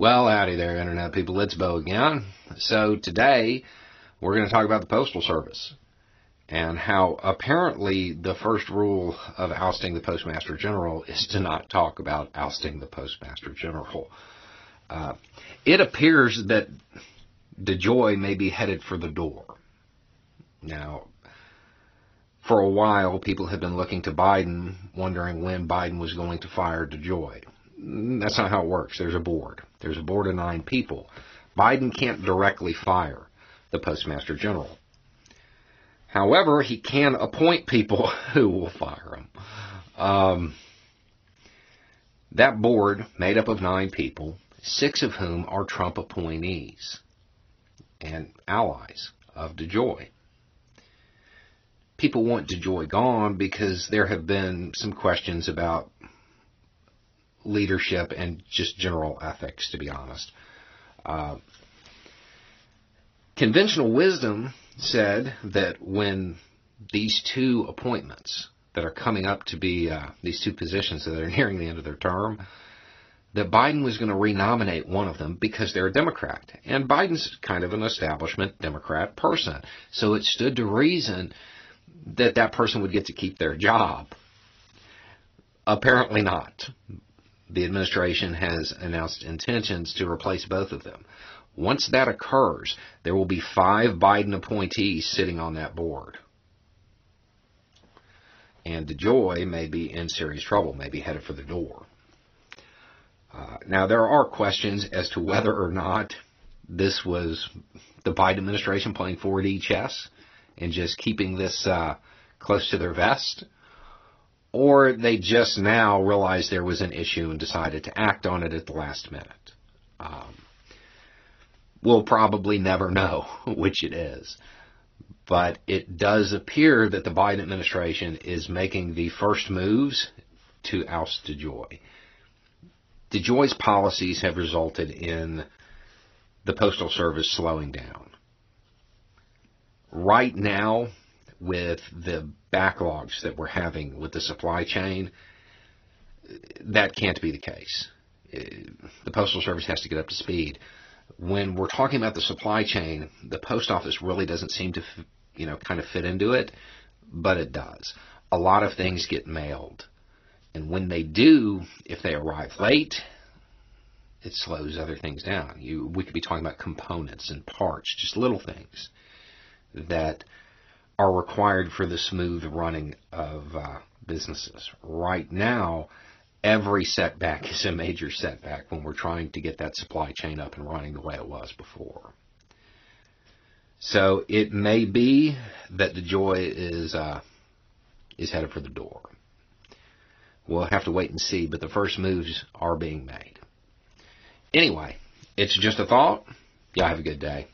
Well, howdy there, Internet people. It's Bo again. So today, we're going to talk about the Postal Service and how apparently the first rule of ousting the Postmaster General is to not talk about ousting the Postmaster General. Uh, it appears that DeJoy may be headed for the door. Now, for a while, people have been looking to Biden, wondering when Biden was going to fire DeJoy. That's not how it works. There's a board. There's a board of nine people. Biden can't directly fire the Postmaster General. However, he can appoint people who will fire him. Um, that board, made up of nine people, six of whom are Trump appointees and allies of DeJoy. People want DeJoy gone because there have been some questions about leadership and just general ethics, to be honest. Uh, conventional wisdom said that when these two appointments that are coming up to be uh, these two positions that are nearing the end of their term, that Biden was going to renominate one of them because they're a Democrat. And Biden's kind of an establishment Democrat person. So it stood to reason that that person would get to keep their job. Apparently not the administration has announced intentions to replace both of them. Once that occurs, there will be five Biden appointees sitting on that board. And DeJoy may be in serious trouble, may be headed for the door. Uh, now, there are questions as to whether or not this was the Biden administration playing 4D chess and just keeping this uh, close to their vest or they just now realized there was an issue and decided to act on it at the last minute. Um, we'll probably never know which it is. But it does appear that the Biden administration is making the first moves to oust DeJoy. DeJoy's policies have resulted in the Postal Service slowing down. Right now, with the backlogs that we're having with the supply chain, that can't be the case. The Postal Service has to get up to speed. When we're talking about the supply chain, the post office really doesn't seem to, you know, kind of fit into it, but it does. A lot of things get mailed. And when they do, if they arrive late, it slows other things down. You, we could be talking about components and parts, just little things that are required for the smooth running of uh, businesses. Right now, every setback is a major setback when we're trying to get that supply chain up and running the way it was before. So it may be that DeJoy is uh, is headed for the door. We'll have to wait and see, but the first moves are being made. Anyway, it's just a thought. Y'all have a good day.